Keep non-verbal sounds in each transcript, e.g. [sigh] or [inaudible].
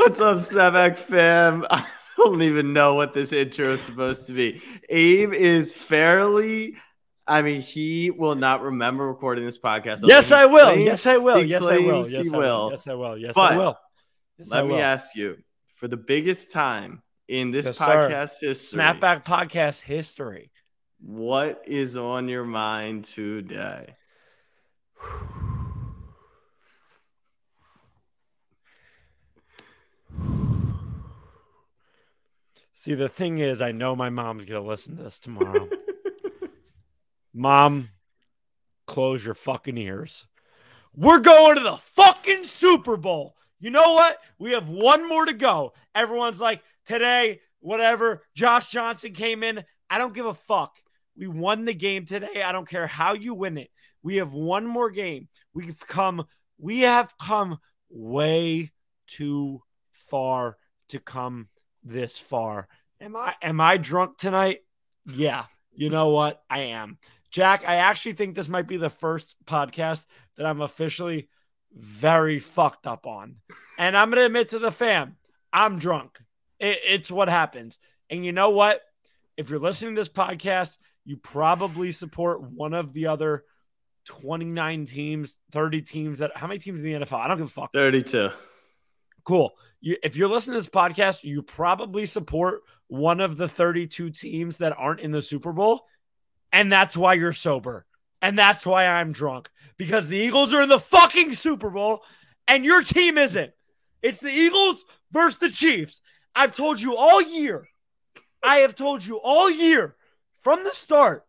What's up, Snapback fam? [laughs] I don't even know what this intro is supposed to be. Abe is fairly. I mean, he will not remember recording this podcast. Yes, I will. claims- Yes, I will. Yes, I will. Yes, I will. Yes, I will. Yes, But I will. Yes, I Let me ask you for the biggest time in this Yes, sir. podcast history. Snapback podcast history. What is on your mind today? See, the thing is, I know my mom's gonna listen to this tomorrow. [laughs] Mom, close your fucking ears. We're going to the fucking Super Bowl. You know what? We have one more to go. Everyone's like, today, whatever. Josh Johnson came in. I don't give a fuck. We won the game today. I don't care how you win it. We have one more game. We've come, we have come way too far to come this far. Am I am I drunk tonight? Yeah. You know what? I am. Jack, I actually think this might be the first podcast that I'm officially very fucked up on. And I'm going to admit to the fam, I'm drunk. It- it's what happens. And you know what? If you're listening to this podcast, you probably support one of the other 29 teams, 30 teams that how many teams in the NFL? I don't give a fuck. 32. Cool. You, if you're listening to this podcast, you probably support one of the 32 teams that aren't in the Super Bowl. And that's why you're sober. And that's why I'm drunk because the Eagles are in the fucking Super Bowl and your team isn't. It's the Eagles versus the Chiefs. I've told you all year. I have told you all year from the start.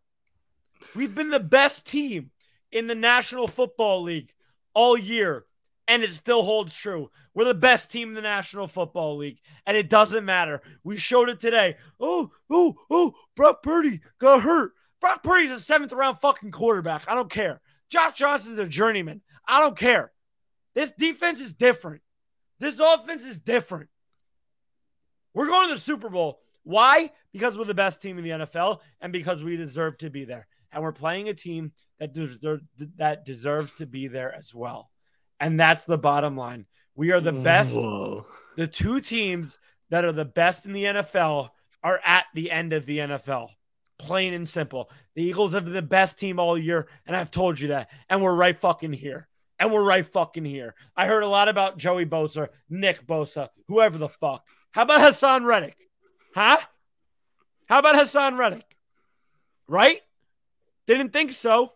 We've been the best team in the National Football League all year and it still holds true. We're the best team in the National Football League, and it doesn't matter. We showed it today. Oh, oh, oh, Brock Purdy got hurt. Brock Purdy's a seventh round fucking quarterback. I don't care. Josh Johnson's a journeyman. I don't care. This defense is different. This offense is different. We're going to the Super Bowl. Why? Because we're the best team in the NFL and because we deserve to be there. And we're playing a team that that deserves to be there as well. And that's the bottom line. We are the best. Whoa. The two teams that are the best in the NFL are at the end of the NFL. Plain and simple. The Eagles have been the best team all year, and I've told you that. And we're right fucking here. And we're right fucking here. I heard a lot about Joey Bosa, Nick Bosa, whoever the fuck. How about Haason Reddick? Huh? How about Haason Reddick? Right? Didn't think so.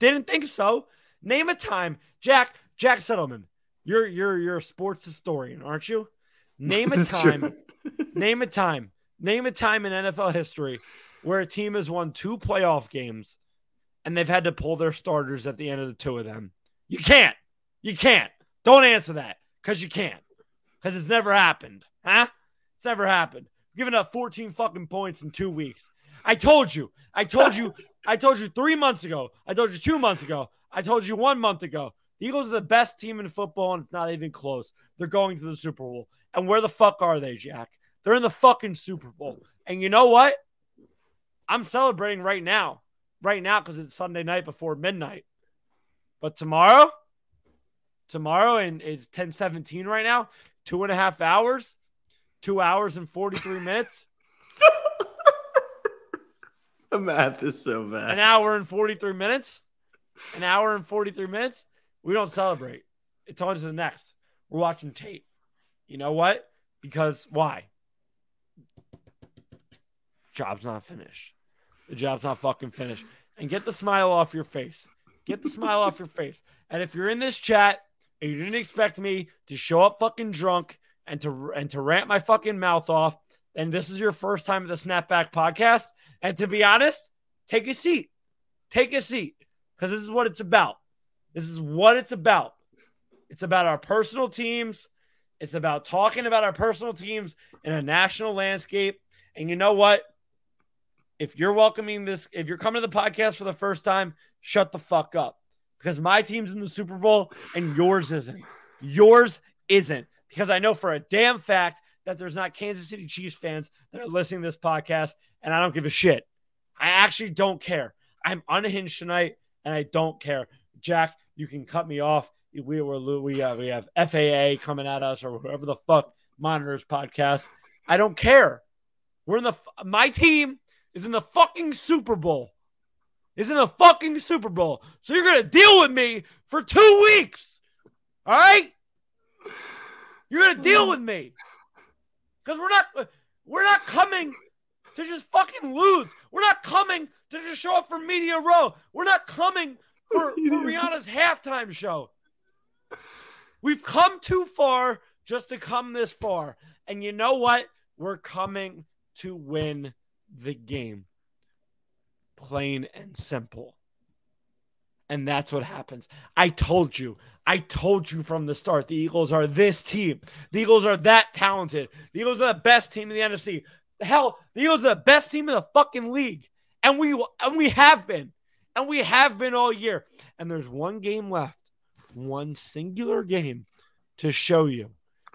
Didn't think so. Name a time, Jack. Jack Settleman. You're you're you're a sports historian, aren't you? Name a [laughs] time. name a time. Name a time in NFL history where a team has won two playoff games and they've had to pull their starters at the end of the two of them. You can't. You can't. Don't answer that because you can't. Because it's never happened. Huh? It's never happened. Giving up 14 fucking points in two weeks. I told you. I told you. [laughs] I told you three months ago. I told you two months ago. I told you one month ago. Eagles are the best team in football, and it's not even close. They're going to the Super Bowl. And where the fuck are they, Jack? They're in the fucking Super Bowl. And you know what? I'm celebrating right now. Right now, because it's Sunday night before midnight. But tomorrow, tomorrow, and it's 1017 right now, two and a half hours, two hours and 43 minutes, [laughs] The math is so bad. an hour and 43 minutes, an hour and 43 minutes. We don't celebrate. It's on to the next. We're watching tape. You know what? Because why? Job's not finished. The job's not fucking finished. And get the smile off your face. Get the smile off your face. And if you're in this chat and you didn't expect me to show up fucking drunk and to and to rant my fucking mouth off, then this is your first time at the Snapback podcast. And to be honest, take a seat. Take a seat. Because this is what it's about. This is what it's about. It's about our personal teams. It's about talking about our personal teams in a national landscape. And you know what? If you're welcoming this, if you're coming to the podcast for the first time, shut the fuck up. Because my team's in the Super Bowl and yours isn't. Yours isn't. Because I know for a damn fact that there's not Kansas City Chiefs fans that are listening to this podcast, and I don't give a shit. I actually don't care. I'm unhinged tonight, and I don't care. Jack, you can cut me off we were we have uh, we have FAA coming at us or whoever the fuck monitors podcast. I don't care. We're in the my team is in the fucking Super Bowl. Is in the fucking Super Bowl. So you're gonna deal with me for two weeks. All right? You're gonna deal with me. Because we're not we're not coming to just fucking lose. We're not coming to just show up for Media Row. We're not coming for, [laughs] for Rihanna's halftime show. We've come too far just to come this far. And you know what? We're coming to win the game. Plain and simple. And that's what happens. I told you. I told you from the start the Eagles are this team. The Eagles are that talented. The Eagles are the best team in the NFC. Hell, the Eagles are the best team in the fucking league. And we and we have been. And we have been all year. And there's one game left. One singular game to show you.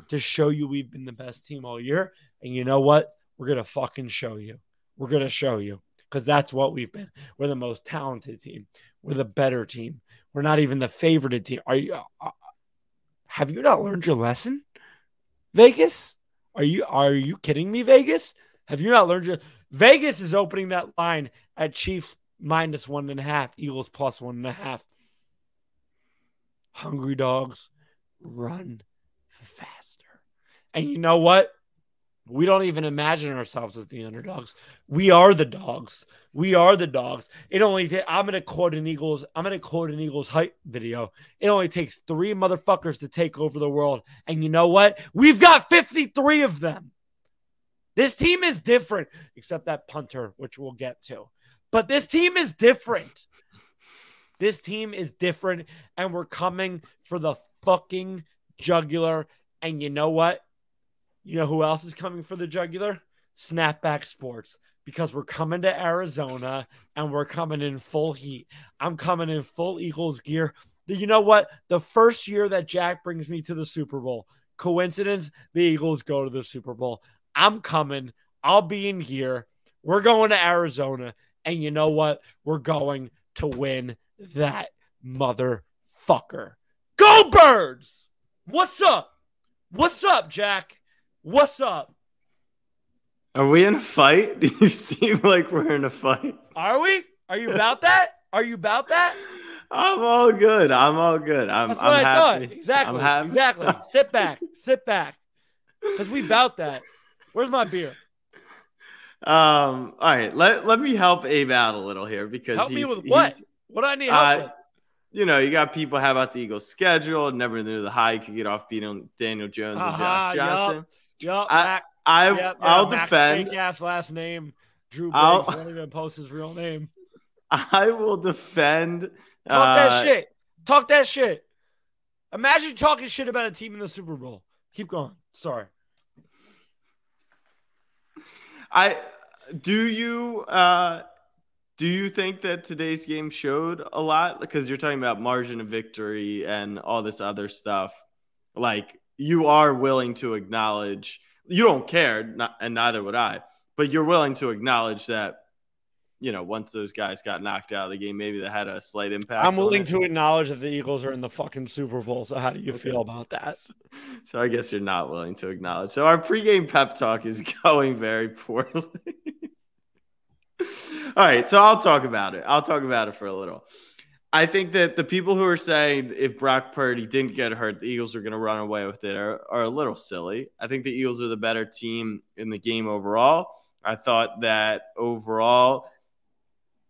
To show you we've been the best team all year. And you know what? We're going to fucking show you. We're going to show you because that's what we've been. We're the most talented team. We're the better team. We're not even the favored team. Are you? Uh, uh, have you not learned your lesson, Vegas? Are you? Are you kidding me, Vegas? Have you not learned your? Vegas is opening that line at Chiefs minus one and a half, Eagles plus one and a half. Hungry dogs run faster. And you know what? We don't even imagine ourselves as the underdogs. We are the dogs. We are the dogs. It only ta- I'm gonna quote an Eagles. I'm gonna quote an Eagles hype video. It only takes three motherfuckers to take over the world. And you know what? We've got 53 of them. This team is different, except that punter, which we'll get to. But this team is different. This team is different, and we're coming for the fucking jugular. And you know what? You know who else is coming for the jugular? Snapback Sports. Because we're coming to Arizona and we're coming in full heat. I'm coming in full Eagles gear. You know what? The first year that Jack brings me to the Super Bowl, coincidence, the Eagles go to the Super Bowl. I'm coming. I'll be in here. We're going to Arizona. And you know what? We're going to win that motherfucker. Go birds! What's up? What's up, Jack? What's up? Are we in a fight? [laughs] Do You seem like we're in a fight. Are we? Are you about that? Are you about that? I'm all good. I'm all good. I'm, That's I'm I happy. thought. Exactly. I'm happy. Exactly. Sit back. [laughs] Sit back. Because we about that. Where's my beer? Um. All right. Let Let me help Abe out a little here because Help me he's- with what? What do I need help Uh, with? you know, you got people how about the Eagles' schedule? Never knew the high could get off beating Daniel Jones and Uh-huh, Josh yup. Johnson. Yup, I- Mac. I Yep, I'll defend. Ass last name. Drew I'll won't even post his real name. [laughs] I will defend. Talk uh, that shit. Talk that shit. Imagine talking shit about a team in the Super Bowl. Keep going. Sorry. I do you uh do you think that today's game showed a lot? Because you're talking about margin of victory and all this other stuff. Like you are willing to acknowledge you don't care not, and neither would I but you're willing to acknowledge that you know once those guys got knocked out of the game maybe that had a slight impact I'm willing to acknowledge that the Eagles are in the fucking Super Bowl. So how do you Okay. feel about that? [laughs] so I guess you're not willing to acknowledge. So our pregame pep talk is [laughs] going very poorly. [laughs] All right, so I'll talk about it. I'll talk about it for a little. I think that the people who are saying if Brock Purdy didn't get hurt, the Eagles are going to run away with it are, are a little silly. I think the Eagles are the better team in the game overall. I thought that overall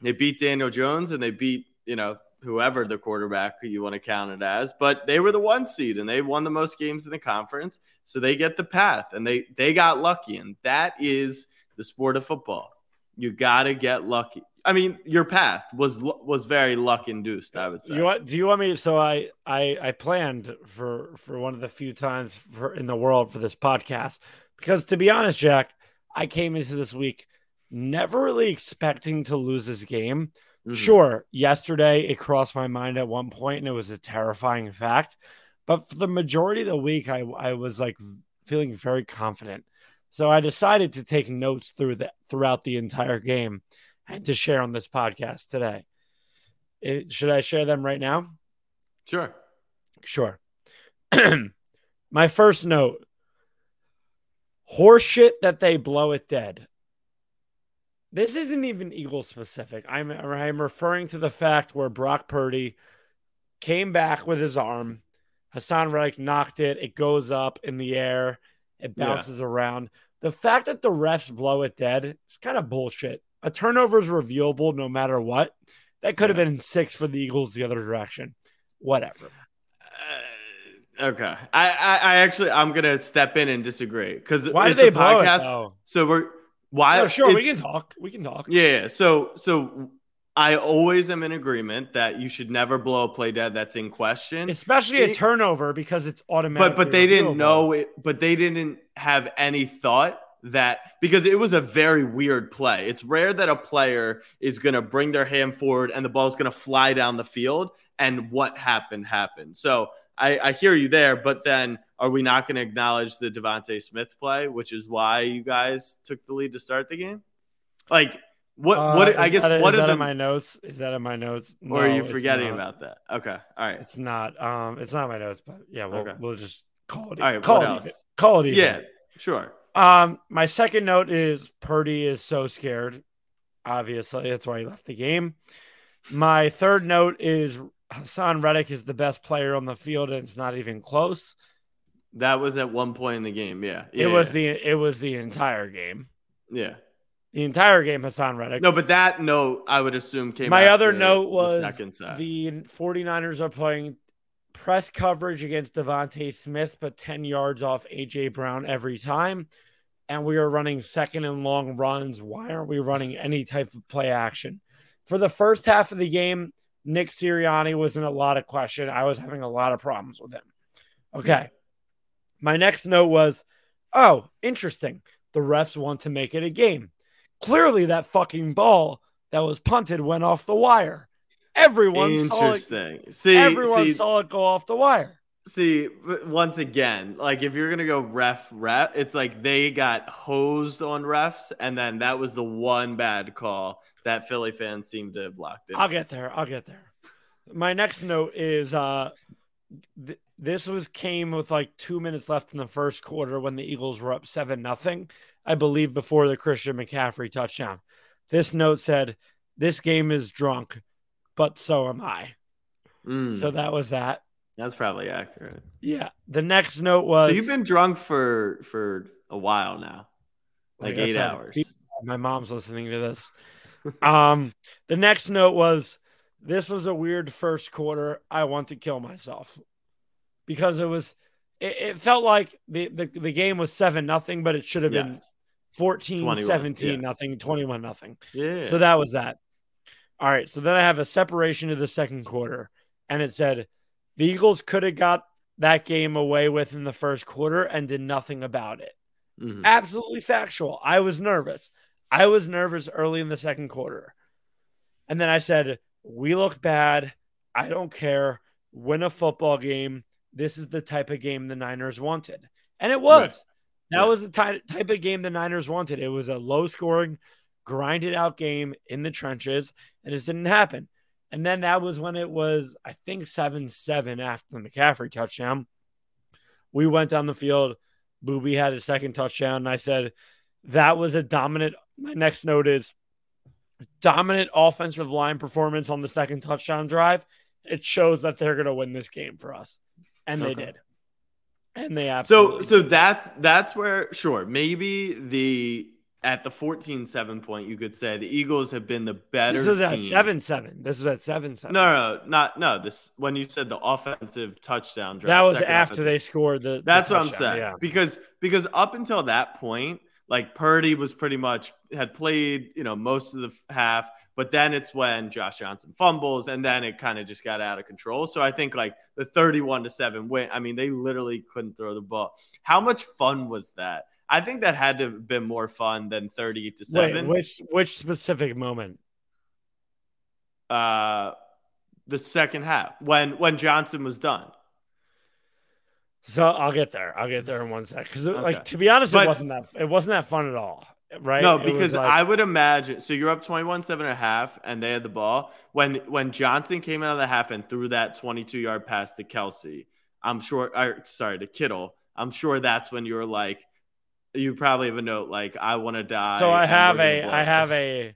they beat Daniel Jones and they beat, you know, whoever the quarterback you want to count it as, but they were the one seed and they won the most games in the conference. So they get the path and they they got lucky. And that is the sport of football. You gotta get lucky. I mean, your path was was very luck induced, I would say. You want, do you want me? So I, I, I planned for for one of the few times for, in the world for this podcast because to be honest, Jack, I came into this week never really expecting to lose this game. Mhm. Sure, yesterday it crossed my mind at one point and it was a terrifying fact, but for the majority of the week, I I was like feeling very confident. So I decided to take notes through the throughout the entire game and to share on this podcast today. It- should I share them right now? Sure. Sure. [clears throat] My first note horseshit that they blow it dead. This isn't even Eagles specific. I'm, I'm referring to the fact where Brock Purdy came back with his arm. Haason Reddick knocked it. It goes up in the air. It bounces yeah. around. The fact that the refs blow it dead is kind of bullshit. A turnover is reviewable no matter what. That could yeah. have been six for the Eagles the other direction. Whatever. Uh, okay, I, I, I actually I'm gonna step in and disagree because why did they blow podcast, it? Though? So we're why? Oh, sure, we can talk. We can talk. Yeah. So so I always am in agreement that you should never blow a play dead that's in question, especially a turnover because it's automatic. But but they didn't know it. But they didn't have any thought that because it was a very weird play. It's rare that a player is going to bring their hand forward and the ball is going to fly down the field. And what happened happened. So I, I hear you there, but then are we not going to acknowledge the DeVonta Smith play, which is why you guys took the lead to start the game? Like what? Uh, what? I guess that, what is are that in my notes? Is that in my notes? No, or are you forgetting about that? Okay, all right. It's not. Um, it's not my notes, but yeah, we'll okay. we'll just call it. All right. Call it? Call it. Yeah. Sure. Um, my second note is Purdy is so scared. Obviously, that's why he left the game. My third note is Haason Reddick is the best player on the field, and it's not even close. That was at one point in the game. Yeah, yeah it was yeah. the it was the entire game. Yeah, the entire game. Haason Reddick. No, but that note I would assume came. My other note was the, the 49ers are playing press coverage against DeVonta Smith, but ten yards off AJ Brown every time, and we are running second and long runs. Why aren't we running any type of play action? For the first half of the game, Nick Sirianni was in a lot of question. I was having a lot of problems with him. Okay. My next note was, oh, interesting. The refs want to make it a game. Clearly, that fucking ball that was punted went off the wire. Everyone saw it. See, everyone see, saw it go off the wire. See, once again, like if you're gonna go ref ref, it's like they got hosed on refs, and then that was the one bad call that Philly fans seem to have locked in. I'll get there. I'll get there. My next note is uh th- this was came with like two minutes left in the first quarter when the Eagles were up seven nothing. I believe before the Christian McCaffrey touchdown. This note said, "This game is drunk, but so am I." Mm. So that was that. That's probably accurate. Yeah. The next note was. So you've been drunk for for a while now, like eight hours. My mom's listening to this [laughs] um, the next note was this was a weird first quarter. I want to kill myself because it was it, it felt like the, the the game was seven nothing, but it should have yes. been 14 17 yeah. nothing 21 nothing yeah so that was that all right so then i have a separation to the second quarter and it said the eagles could have got that game away with in the first quarter and did nothing about it mm-hmm. absolutely factual i was nervous I was nervous early in the second quarter. And then I said, We look bad. I don't care. Win a football game. This is the type of game the Niners wanted. And it was. Right. That right. was the ty- type of game the Niners wanted. It was a low scoring, grinded out game in the trenches, and it didn't happen. And then that was when it was, I think, 7 7 after the McCaffrey touchdown. We went down the field. Booby had a second touchdown. And I said, that was a dominant my next note is dominant offensive line performance on the second touchdown drive. It shows that they're going to win this game for us, and okay. they did. And they absolutely so so did. that's that's where sure maybe the at the 14-7 point you could say the Eagles have been the better. This is at seven seven. This is at seven seven. No, no, not no. This when you said the offensive touchdown drive. That was after they scored the. That's the what I'm saying. Yeah. Because because up until that point, like Purdy was pretty much had played, you know, most of the half, but then it's when Josh Johnson fumbles and then it kind of just got out of control. So I think like the 31 to 7 win, I mean, they literally couldn't throw the ball. How much fun was that? I think that had to have been more fun than 30 to 7. Wait, which which specific moment? Uh the second half when when Johnson was done. So I'll get there. I'll get there in one sec. Because okay. like to be honest, but, it wasn't that it wasn't that fun at all. Right? No, because like- I would imagine. So you're up 21 7 and a half, and they had the ball. When when Johnson came out of the half and threw that 22 yard pass to Kelce, I'm sure, or, sorry, to Kittle, I'm sure that's when you were like, you probably have a note like, I want to die. So I have a I have a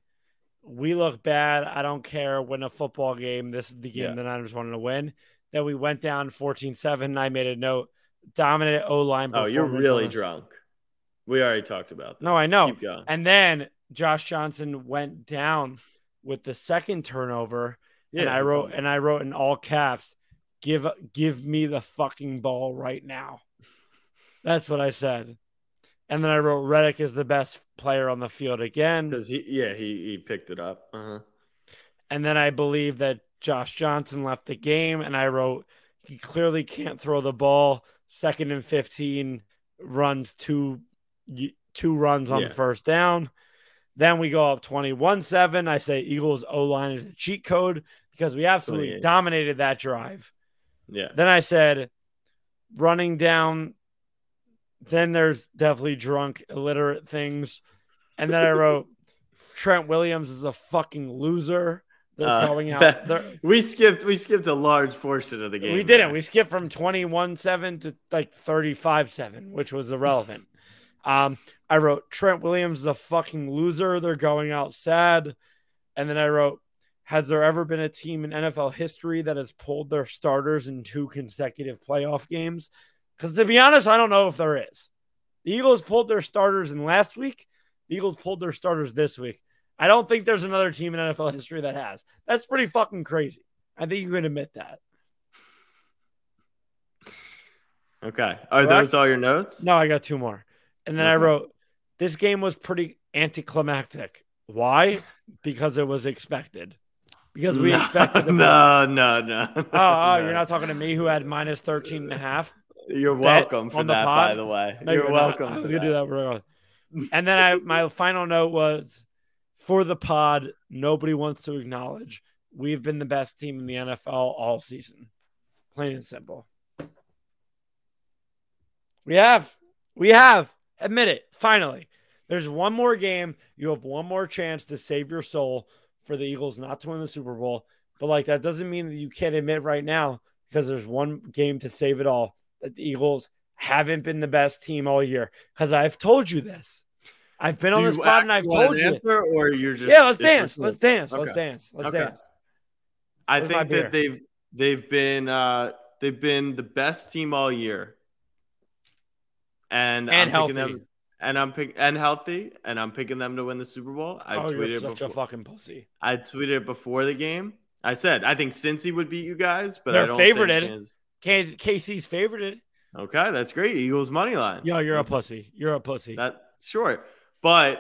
we look bad. I don't care. Win a football game. This is the game Yeah. the Niners wanted to win. Then we went down 14-7. I made a note. Dominant O line. Oh, you're really drunk. We already talked about that. No, I know. And then Josh Johnson went down with the second turnover. and Yeah, I wrote fumbled. and I wrote in all caps, give give me the fucking ball right now. That's what I said. And then I wrote Reddick is the best player on the field again. Because he, yeah, he, he picked it up. Uh-huh. And then I believe that Josh Johnson left the game. And I wrote he clearly can't throw the ball. Second and 15 runs two two runs on Yeah. first down. Then we go up 21 7. I say Eagles O line is a cheat code because we absolutely dominated that drive. Yeah. Then I said running down. Then there's definitely drunk, illiterate things. And then I wrote [laughs] Trent Williams is a fucking loser. They're Uh, calling out. [laughs] that- they're- we skipped we skipped a large portion of the game. we didn't. We skipped from 21 7 to like 35 7, which was irrelevant. Um, I wrote Trent Williams is a fucking loser. They're going out sad. And then I wrote, Has there ever been a team in NFL history that has pulled their starters in two consecutive playoff games? Because to be honest, I don't know if there is. The Eagles pulled their starters in last week. The Eagles pulled their starters this week. I don't think there's another team in NFL history that has. That's pretty fucking crazy. I think you can admit that. Okay. Are Correct? those all your notes? No, I got two more. And then I wrote, this game was pretty anticlimactic. Why? Because it was expected. Because we [laughs] no, expected the no, no, no. Oh, oh, you're not talking to me who had minus 13 and a half. You're welcome for that, pod? by the way. No, you're, not. welcome. I was gonna do that. regardless. And then I my final note was for the pod, nobody wants to acknowledge we've been the best team in the NFL all season. Plain and simple. We have. We have. Admit it. Finally. There's one more game. You have one more chance to save your soul for the Eagles not to win the Super Bowl. But like that doesn't mean that you can't admit right now because there's one game to save it all that the Eagles haven't been the best team all year. Because I've told you this. I've been Do on this you pod and I've told an you. answer, or you're just Yeah, let's dance. Let's dance. Let's Okay. dance. Let's Okay. dance. I Where's think that they've they've been uh they've been the best team all year. And, And I'm picking healthy. them and I'm pick and healthy and I'm picking them to win the Super Bowl. I oh, tweeted you're such before. a fucking pussy. I tweeted it before the game. I said I think Cincy would beat you guys, but They're I don't favorited. Kansas- KC's favorited. Okay, that's great. Eagles money line. Yo, you're a That's- pussy. You're a pussy. That sure, but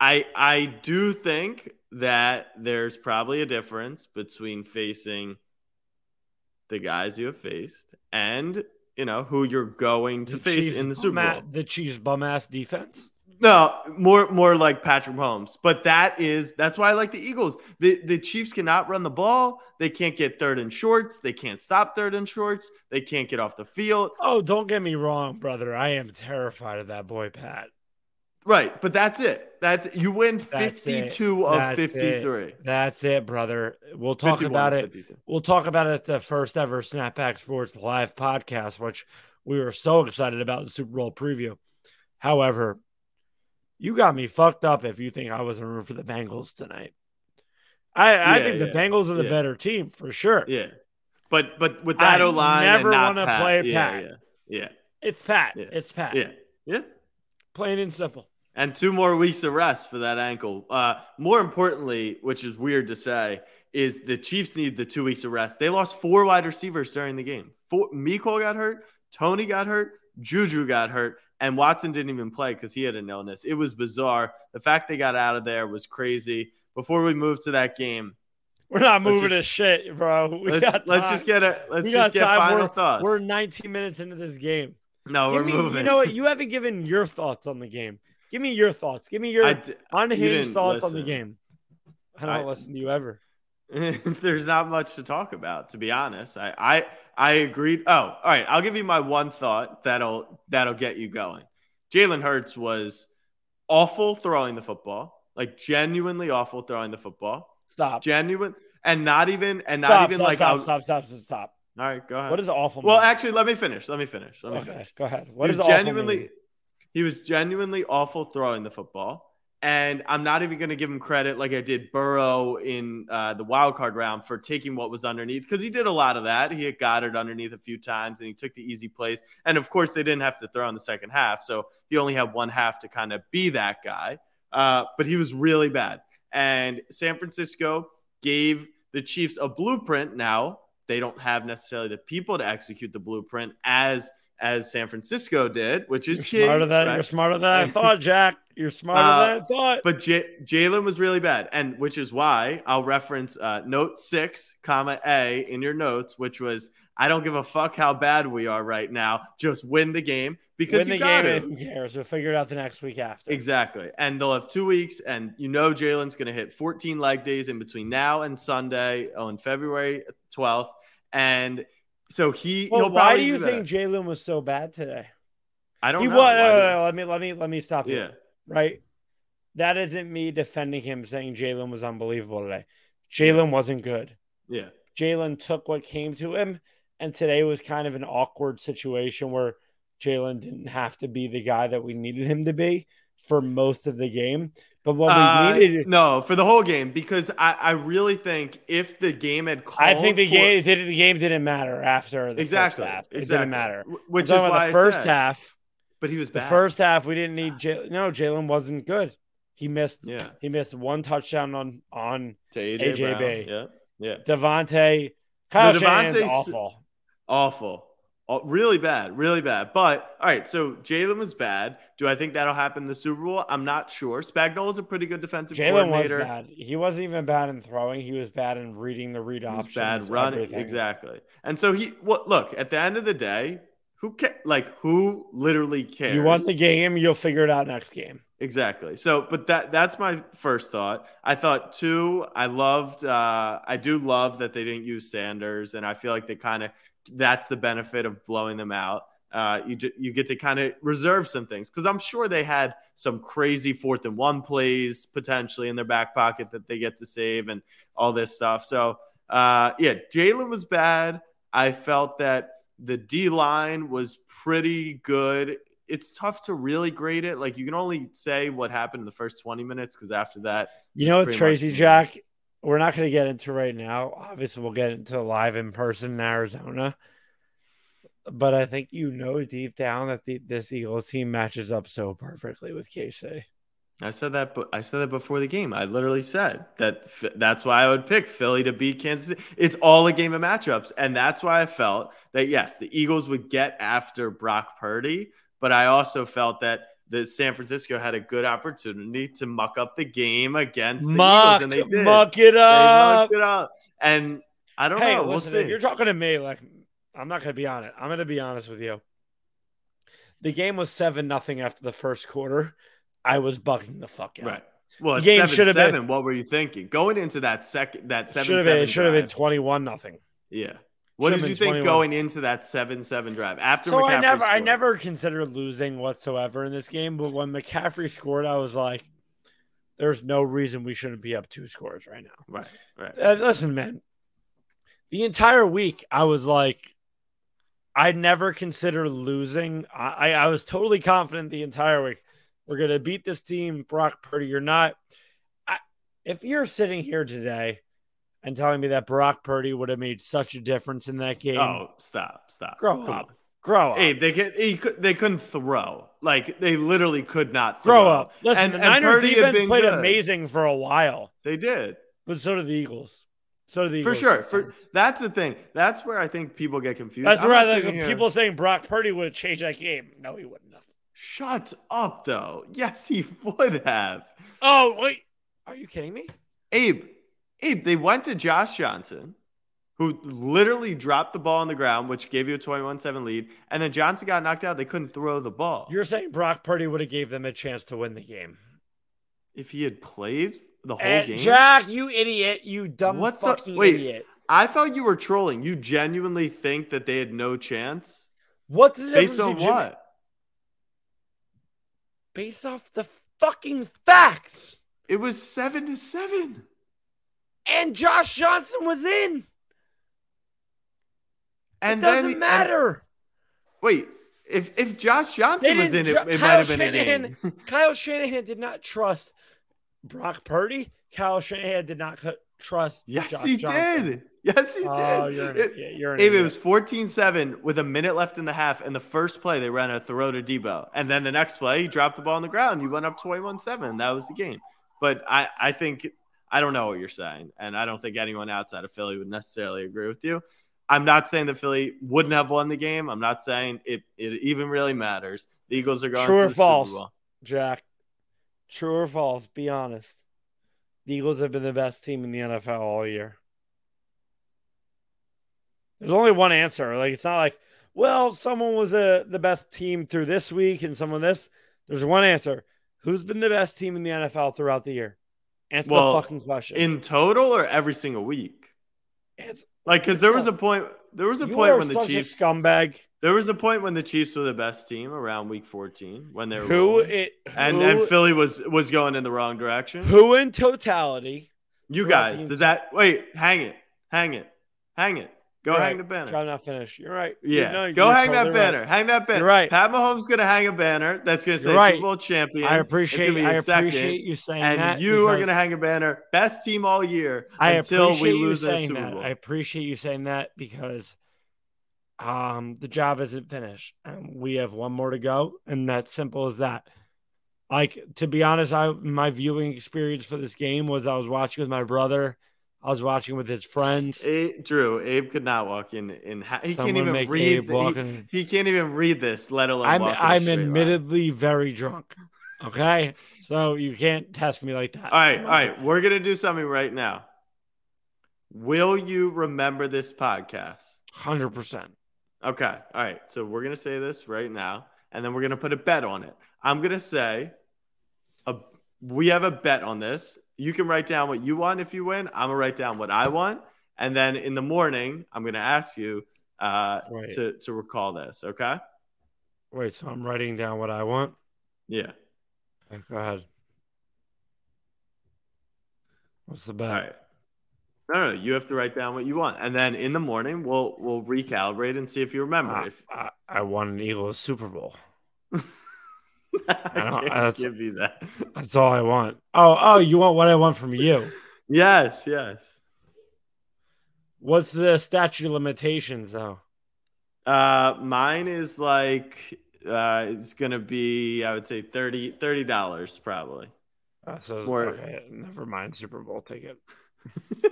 I I do think that there's probably a difference between facing the guys you have faced and you know who you're going to The face Chiefs in the Super bum- Bowl. The Chiefs bum ass defense. No, more more like Patrick Mahomes. But that is that's why I like the Eagles. The the Chiefs cannot run the ball. They can't get third and shorts. They can't stop third and shorts. They can't get off the field. Oh, don't get me wrong, brother. I am terrified of that boy Pat. Right, but that's it. That's you win That's it. 52 of That's it. 53. That's it, brother. We'll talk about it. 52. We'll talk about it at the first ever Snapback Sports live podcast, which we were so excited about the Super Bowl preview. However, you got me fucked up if you think I was in room for the Bengals tonight. I, I Yeah, think the Bengals are the yeah. better team for sure. Yeah. But but with that I O line, never wanna Pat, play yeah, Pat. Yeah, yeah, It's Pat. Yeah. It's Pat. yeah, yeah. Plain and simple. And two more weeks of rest for that ankle. Uh, more importantly, which is weird to say, is the Chiefs need the two weeks of rest. They lost four wide receivers during the game. Four, Miko got hurt, Tony got hurt, Juju got hurt, and Watson didn't even play because he had an illness. It was bizarre. The fact they got out of there was crazy. Before we move to that game, We're not moving just- shit, bro. We let's, got let's just get a let's We just get time. final We're- thoughts. We're 19 minutes into this game. No, Give we're me, moving. You know what? You [laughs] haven't given your thoughts on the game. Give me your thoughts. Give me your d- unhinged didn't thoughts on the listen. game. I don't I- listen to you ever. [laughs] There's not much to talk about, to be honest. I, I I agreed. Oh, all right. I'll give you my one thought that'll that'll get you going. Jalen Hurts was awful throwing the football, like genuinely awful throwing the football. Stop. Genuine and not even and not Stop, even stop, like stop, I was- stop, stop, stop, stop. All right, go ahead. What is awful? well, mean? actually, let me finish. Let me finish. Let me okay, finish. go ahead. What he is genuinely he was genuinely awful throwing the football. And I'm not even going to give him credit like I did Burrow in uh, the wild card round for taking what was underneath because he did a lot of that. He had Goedert underneath a few times and he took the easy plays. And of course, they didn't have to throw in the second half. So he only had one half to kind of be that guy. Uh, but he was really bad. And San Francisco gave the Chiefs a blueprint. Now they don't have necessarily the people to execute the blueprint as as San Francisco did, which is You're key. smarter than right? [laughs] you're smarter than I thought, Jack. You're smarter Uh, than I thought. But J- Jalen was really bad, and which is why I'll reference uh, note six, comma A in your notes, which was I don't give a fuck how bad we are right now, just win the game because Win you the got game, and who cares? We'll figure it out the next week after. Exactly, and they'll have two weeks, and you know Jalen's going to hit 14 leg days in between now and Sunday on February 12th, and so he. Well, why do you that. think Jalen was so bad today? I don't He know. was. No, no, no, let me let me let me stop you. Yeah, Right. That isn't me defending him saying Jalen was unbelievable today. Jalen wasn't good. yeah. Jalen took what came to him, and today was kind of an awkward situation where Jalen didn't have to be the guy that we needed him to be for most of the game. But what Uh, we needed, no, for the whole game, because I, I really think if the game had called I think the for- game did, the game didn't matter after the exactly, first half. It exactly. didn't matter. Which is I'm talking about why the first I said, half. But he was The first half, we didn't need Jalen. No, Jalen wasn't good. He missed. yeah, He missed one touchdown on on to AJ, AJ Brown. Brown. Yeah, yeah, Devontae. Kyle No, Shanahan's Devontae's- awful. awful, Aw- really bad, really bad. But all right, so Jalen was bad. Do I think that'll happen in the Super Bowl? I'm not sure. Spagnuolo's a pretty good defensive Jalen was bad. He wasn't even bad in throwing. He was bad in reading the read options. bad running, everything. exactly. And so he, what? Look, at the end of the day, who ca- like who literally cares? You want the game. You'll figure it out next game. Exactly. So, but that that's my first thought. I thought two. I loved. uh I do love that they didn't use Sanders, and I feel like they kind of that's the benefit of blowing them out. Uh, you you get to kind of reserve some things because I'm sure they had some crazy fourth and one plays potentially in their back pocket that they get to save and all this stuff. So, uh, yeah, Jalen was bad. I felt that the D line was pretty good it's tough to really grade it. Like you can only say what happened in the first 20 minutes because after that, You know what's crazy, much- Jack? We're not going to get into right now. Obviously, we'll get into live in person in Arizona. But I think you know deep down that the, this Eagles team matches up so perfectly with KC. I said that. I said that before the game. I literally said that. That's why I would pick Philly to beat Kansas. City. It's all a game of matchups, and that's why I felt that yes, the Eagles would get after Brock Purdy, but I also felt that the San Francisco had a good opportunity to muck up the game against the Muck, Eagles, and they did. muck it They up. mucked it up, and I don't Hey, know. We'll listen, see. if you're talking to me, like I'm not going to be on it. I'm going to be honest with you. The game was seven nothing after the first quarter. I was bugging the fuck out. Right. Well, The game should have been- What were you thinking going into that second that seven Should have been. It should have been twenty one nothing. Yeah. What did you think 21. going into that seven seven drive after So McCaffrey I never, I never considered losing whatsoever in this game. But when McCaffrey scored, I was like, "There's no reason we shouldn't be up two scores right now." Right. Right. Uh, listen, man. The entire week, I was like, I never considered losing. I, I, I was totally confident the entire week. We're gonna beat this team, Brock Purdy. You're not. I, if you're sitting here today and telling me that Brock Purdy would have made such a difference in that game, Oh, stop! Stop! grow up, grow up, Hey, they could, he they couldn't throw. Like they literally could not grow throw. up. Listen, And- the Niners Purdy defense played good. amazing for a while, They did but so did the Eagles. So the for sure. For that's the thing. That's where I think people get confused. That's I'm right. Like, people saying Brock Purdy would have changed that game. No, he wouldn't have. Shut up, though. Yes, he [laughs] would have. Oh wait, are you kidding me? Abe, They went to Josh Johnson, who literally dropped the ball on the ground, which gave you a 21 7 lead. And then Johnson got knocked out. They couldn't throw the ball. You're saying Brock Purdy would have gave them a chance to win the game? if he had played the whole game. Jack, you idiot! You dumb What the- fucking wait. idiot! I thought you were trolling. You genuinely think that they had no chance? What's the difference Based on Jimmy- what? Based off the fucking facts. It was seven to seven. And Josh Johnson was in. And it doesn't then, and- matter. wait, if if Josh Johnson was in it, it Kyle might have been a Shanahan- game. [laughs] Kyle Shanahan did not trust Brock Purdy. Kyle Shanahan did not trust. yes, Josh he Johnson. did. Yes, he Oh, did. you're an It- idiot. You're an Abe, it was 14-7 with a minute left in the half, and the first play they ran a throw to Deebo, and then the next play he dropped the ball on the ground. You went up 21-7. That was the game. But I, I think I don't know what you're saying, and I don't think anyone outside of Philly would necessarily agree with you. I'm not saying that Philly wouldn't have won the game. I'm not saying it, it even really matters. The Eagles are going True to or the false? Super Bowl. Jack, true or false? Be honest. The Eagles have been the best team in the NFL all year. There's only one answer. Like it's not like, well, someone was a, the best team through this week and someone this. There's one answer. Who's been the best team in the NFL throughout the year? Answer Well, the fucking question. In total or every single week? It's, Like, because there was a point. There was a you point when the Chiefs. scumbag. There was a point when the Chiefs were the best team around week 14 when they were Who rolling. it and who, and Philly was was going in the wrong direction. who in totality? You guys, does that wait? Hang it, hang it, hang it. Go You're hang right. the banner. I'm not finished. You're right. Yeah, No, go hang that totally right. banner. Hang that banner. You're right. Pat Mahomes gonna hang a banner that's gonna say You're right. Super Bowl champion. I appreciate. I appreciate you saying and that. you are gonna hang a banner, best team all year I until we appreciate you lose saying Super that. Bowl. I appreciate you saying that because um the job isn't finished. And we have one more to go, and that's simple as that. Like to be honest, I my viewing experience for this game was I was watching with my brother. I was watching with his friends. A- Drew, Abe could not walk in. In ha- he Someone can't even read. The- he, he can't even read this, let alone I'm walk in a I'm straight line. admittedly very drunk. Okay, so you can't test me like that. All right, all right. We're gonna do something right now. Will you remember this podcast? hundred percent. Okay. All right. So we're gonna say this right now, and then we're gonna put a bet on it. I'm gonna say, a, we have a bet on this. You can write down what you want if you win. I'm gonna write down what I want, and then in the morning, I'm gonna ask you uh, to to recall this. Okay. Wait, so I'm writing down what I want. Yeah. Okay, go ahead. What's the bet? Right. No, no, you have to write down what you want, and then in the morning, we'll we'll recalibrate and see if you remember. I, if I, I won an Eagles Super Bowl. [laughs] [laughs] I don't- can't that's- give you that. That's all I want. Oh, oh, you want what I want from you? Yes, yes. What's the statute of limitations though? Uh, mine is like uh, it's gonna be I would say 30 dollars probably. Uh, so more- okay, never mind. Super Bowl ticket. [laughs]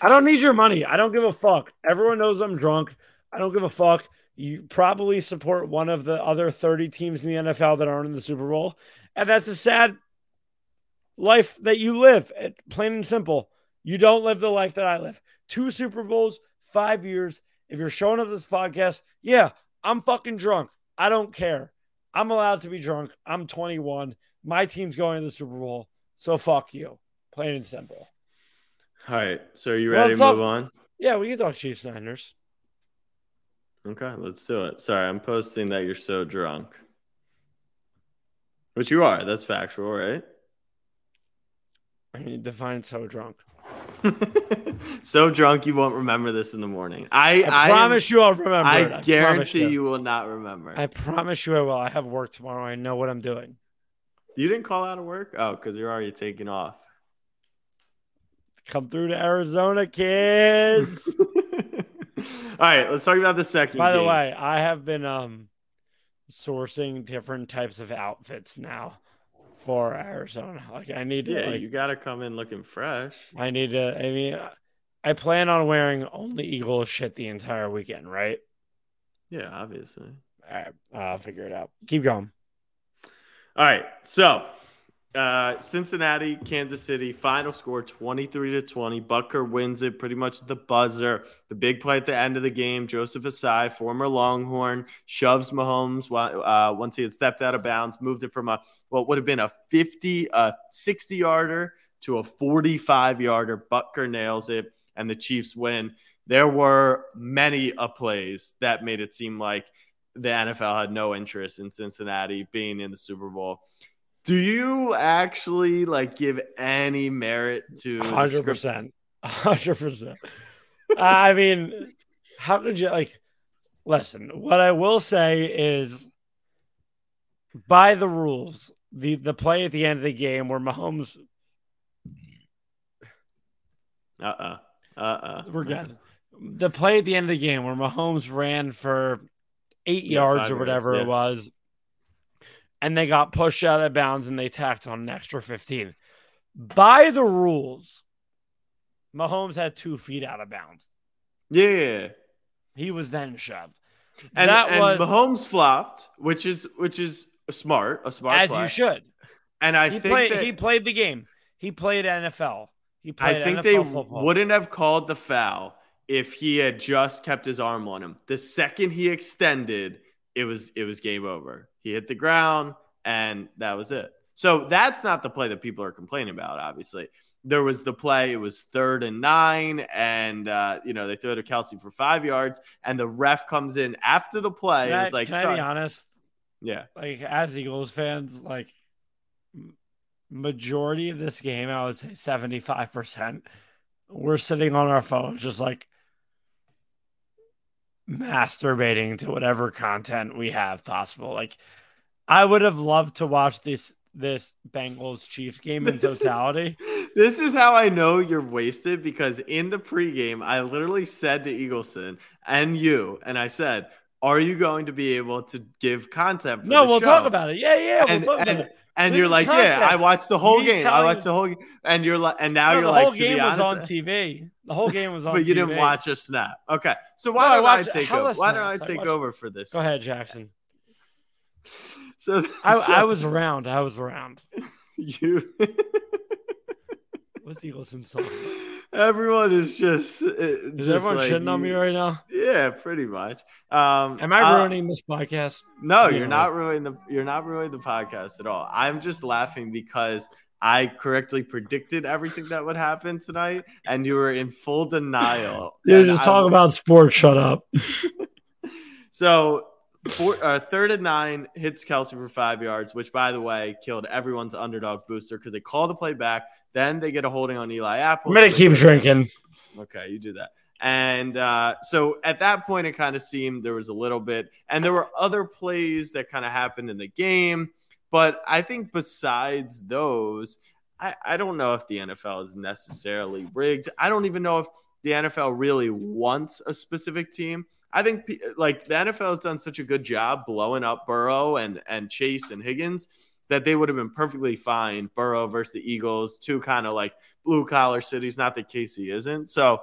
I don't need your money. I don't give a fuck. Everyone knows I'm drunk. I don't give a fuck. You probably support one of the other 30 teams in the NFL that aren't in the Super Bowl. And that's a sad life that you live. Plain and simple. You don't live the life that I live. Two Super Bowls, five years. If you're showing up this podcast, yeah, I'm fucking drunk. I don't care. I'm allowed to be drunk. I'm 21. My team's going to the Super Bowl. So fuck you. Plain and simple. All right, so are you ready it's to all- move on? Yeah, we can talk Chiefs Niners. Okay, let's do it. Sorry, I'm posting that you're so drunk. Which you are. That's factual, right? I mean, define so drunk. [laughs] so drunk you won't remember this in the morning. I I, I, promise you I'll remember. I. I guarantee you. will not remember. I promise you I will. I have work tomorrow. I know what I'm doing. you didn't call out of work? Oh, because you're already taking off. Come through to Arizona, kids. [laughs] All right, let's talk about the second. By the game. way, I have been um sourcing different types of outfits now for Arizona. Like I need to yeah, like, you got to come in looking fresh. I need to I mean I plan on wearing only Eagle shit the entire weekend, right? Yeah, obviously. All right, I'll figure it out. Keep going. All right, so uh, Cincinnati, Kansas City, final score 23 to 20. Butker wins it pretty much the buzzer. The big play at the end of the game, Joseph Ossai, former Longhorn, shoves Mahomes uh, once he had stepped out of bounds, moved it from a what would have been a 50, a 60 yarder to a 45 yarder. Butker nails it, and the Chiefs win. There were many a plays that made it seem like the NFL had no interest in Cincinnati being in the Super Bowl. Do you actually like give any merit to hundred percent, hundred percent? I mean, how could you like? Listen, what I will say is, by the rules, the the play at the end of the game where Mahomes. Uh uh-uh. uh. Uh-uh. We're good. The play at the end of the game where Mahomes ran for eight yeah, yards or whatever yards, yeah. it was, and they got pushed out of bounds and they tacked on an extra 15. By the rules, Mahomes had two feet out of bounds. Yeah. He was then shoved. And that and was Mahomes flopped, which is which is smart, a smart as play. you should. And I he think played, that, he played the game. He played NFL. He played I think NFL they football. wouldn't have called the foul if he had just kept his arm on him. The second he extended, it was it was game over. He hit the ground and that was it. So that's not the play that people are complaining about, obviously there was the play. It was third and nine, and uh, you know they throw to Kelce for five yards, and the ref comes in after the play. Can and like, "Can I be honest? Yeah, like as Eagles fans, like majority of this game, I would say seventy five percent, we're sitting on our phones, just like masturbating to whatever content we have possible. Like, I would have loved to watch this this Bengals Chiefs game in [laughs] this totality. Is, this is how I know you're wasted because in the pregame, I literally said to Eagleson and you, and I said, Are you going to be able to give content? no, we'll show? talk about it. Yeah, yeah, we'll and, talk and, about it. And this you're like, content. yeah, I watched the whole game. I watched the whole game. And you're like, and now no, you're like, the whole game was honest, [laughs] on TV. The whole game was on. TV. But you TV. didn't watch a snap. Okay, so why no, don't I, watched, I take over? Why don't I take I over for this? Go ahead, Jackson. [laughs] So, [laughs] I, so, I was around. I was around. You. What's Eagleson song? Everyone is just. Uh, is just everyone like shitting you, on me right now? Yeah, pretty much. Um, Am I uh, ruining this podcast? No, you're not ruining the. You're not ruining the podcast at all. I'm just laughing because I correctly predicted everything that would happen tonight, and you were in full denial. [laughs] Yeah, just talk about sports. Shut up. [laughs] [laughs] so Four, uh, third and nine hits Kelce for five yards, which, by the way, killed everyone's underdog booster because they call the play back. Then they get a holding on Eli Apple. I'm gonna keep drinking. Okay, you do that. And uh, so at that point, it kind of seemed there was a little bit, and there were other plays that kind of happened in the game. But I think besides those, I, I don't know if the NFL is necessarily rigged. I don't even know if the NFL really wants a specific team. I think like the NFL has done such a good job blowing up Burrow and and Chase and Higgins that they would have been perfectly fine. Burrow versus the Eagles, two kind of like blue collar cities. Not that KC isn't. So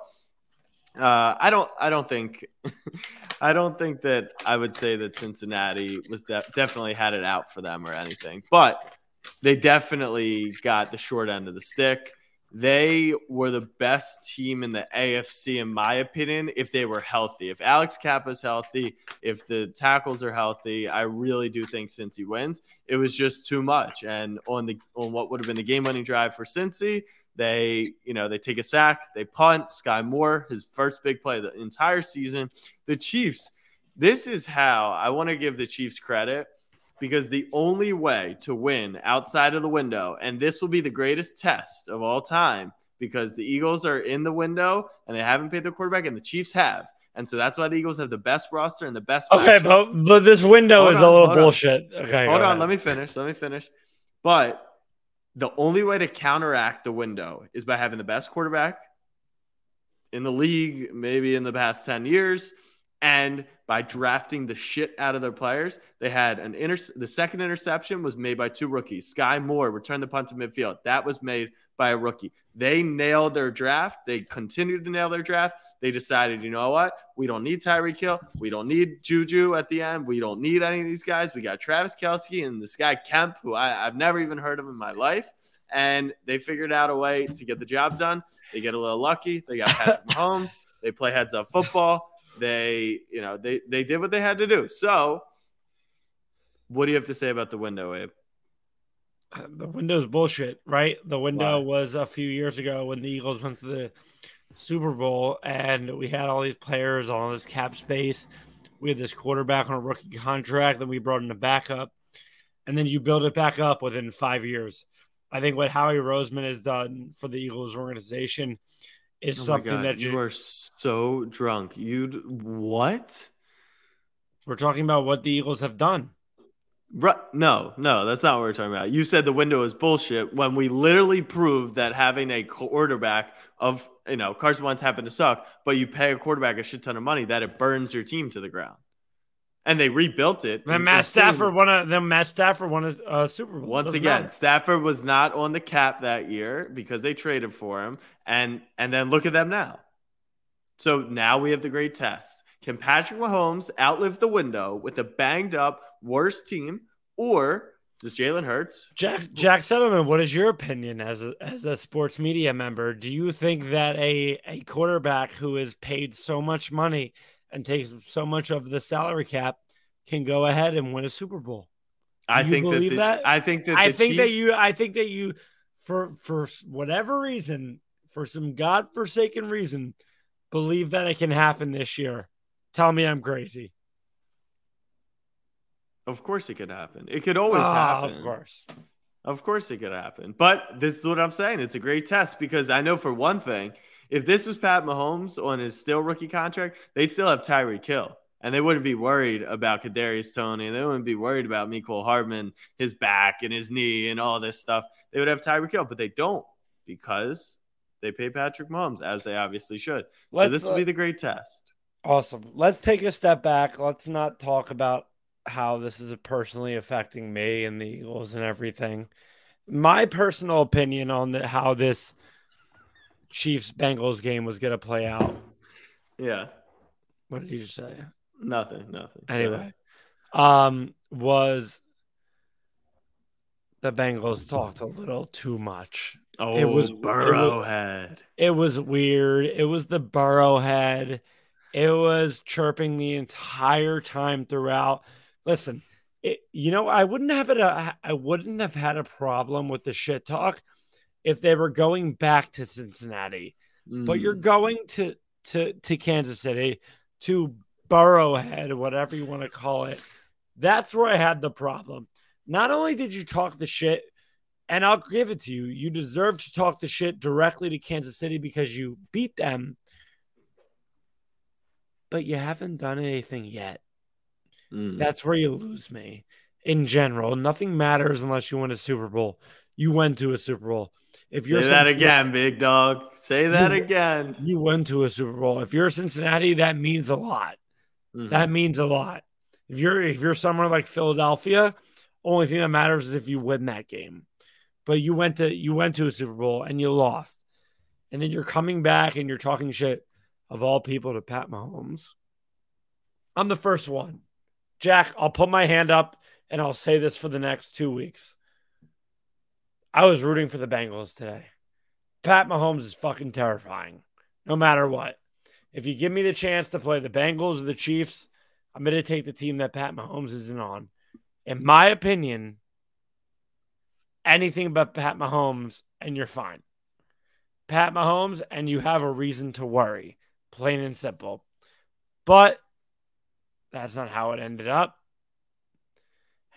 uh, I don't I don't think [laughs] I don't think that I would say that Cincinnati was de- definitely had it out for them or anything, but they definitely got the short end of the stick. They were the best team in the AFC, in my opinion, if they were healthy. If Alex Cappa's healthy, if the tackles are healthy, I really do think Cincy wins. It was just too much. And on the on what would have been the game-winning drive for Cincy, they, you know, they take a sack, they punt. Skyy Moore, his first big play the entire season. The Chiefs, this is how I want to give the Chiefs credit because the only way to win outside of the window, and this will be the greatest test of all time because the Eagles are in the window and they haven't paid their quarterback, and the Chiefs have. And so that's why the Eagles have the best roster and the best. Okay, but, but this window hold is on, a little bullshit. On. Okay, hold on. Let me finish. Let me finish. But the only way to counteract the window is by having the best quarterback in the league, maybe in the past 10 years, and by drafting the shit out of their players. They had an inter- the second interception was made by two rookies. Skyy Moore returned the punt to midfield. That was made by a rookie. They nailed their draft. They continued to nail their draft. They decided, you know what? We don't need Tyreek Hill. We don't need Juju at the end. We don't need any of these guys. We got Travis Kelce and this guy Kemp, who I, I've never even heard of in my life. And they figured out a way to get the job done. They get a little lucky. They got Patrick [laughs] Mahomes. They play heads up football. They, you know, they they did what they had to do. So, what do you have to say about the window, Abe? [sighs] The window's bullshit, right? The window Why? was a few years ago when the Eagles went to the Super Bowl and we had all these players, all this cap space. We had this quarterback on a rookie contract, then we brought in a backup, and then you build it back up within five years. I think what Howie Roseman has done for the Eagles organization is Oh something God, that you you, are so drunk. You'd what? we're talking about what the Eagles have done. Right. No, no, that's not what we're talking about. You said the window is bullshit when we literally proved that having a quarterback of, you know, Carson Wentz happened to suck, but you pay a quarterback a shit ton of money that it burns your team to the ground. And they rebuilt it. And Matt Stafford won a then Matt Stafford won a uh, Super Bowl. Once Doesn't again, matter. Stafford was not on the cap that year because they traded for him. And and then look at them now. So now we have the great test. Can Patrick Mahomes outlive the window with a banged up worse team, or does Jalen Hurts? Jack Jack Settleman, what is your opinion as a, as a sports media member? Do you think that a a quarterback who is paid so much money and takes so much of the salary cap can go ahead and win a Super Bowl? I think believe that, the- that? I think that I think that you I think that you for for whatever reason, for some godforsaken reason, believe that it can happen this year. Tell me I'm crazy. Of course, it could happen. It could always Ah, happen. Of course. Of course, it could happen. But this is what I'm saying. It's a great test because I know for one thing, if this was Pat Mahomes on his still rookie contract, they'd still have Tyreek Hill. And they wouldn't be worried about Kadarius Toney. They wouldn't be worried about Mecole Hardman, his back and his knee and all this stuff. They would have Tyreek Hill, but they don't because they pay Patrick Mahomes as they obviously should. so Let's, this will be the great test. Awesome. Let's take a step back. Let's not talk about how this is personally affecting me and the Eagles and everything. My personal opinion on the, how this Chiefs Bengals game was going to play out. Yeah. What did you just say? Nothing. Nothing. Anyway, ahead. um, was the Bengals talked a little too much. Oh, it was- it was- Burrowhead. It was weird. It was the Burrowhead. It was chirping the entire time throughout. Listen, it, you know, I wouldn't have it. A, I wouldn't have had a problem with the shit talk if they were going back to Cincinnati. But you're Mm. going to to to Kansas City to Burrowhead, whatever you want to call it. That's where I had the problem. Not only did you talk the shit, and I'll give it to you, you deserve to talk the shit directly to Kansas City because you beat them, but you haven't done anything yet. Mm. That's where you lose me. In general, nothing matters unless you win a Super Bowl. You went to a Super Bowl. If you're Say that again, big dog. Say that You- again. you went to a Super Bowl. If you're Cincinnati, that means a lot. Mhm. That means a lot. If you're if you're somewhere like Philadelphia, only thing that matters is if you win that game. But you went to you went to a Super Bowl and you lost. And then you're coming back and you're talking shit of all people to Pat Mahomes. I'm the first one. Jack, I'll put my hand up and I'll say this for the next 2 weeks. I was rooting for the Bengals today. Pat Mahomes is fucking terrifying, no matter what. If you give me the chance to play the Bengals or the Chiefs, I'm going to take the team that Pat Mahomes isn't on. In my opinion, anything but Pat Mahomes, and you're fine. Pat Mahomes, and you have a reason to worry, plain and simple. But that's not how it ended up.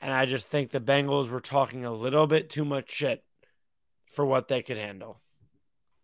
And I just think the Bengals were talking a little bit too much shit for what they could handle.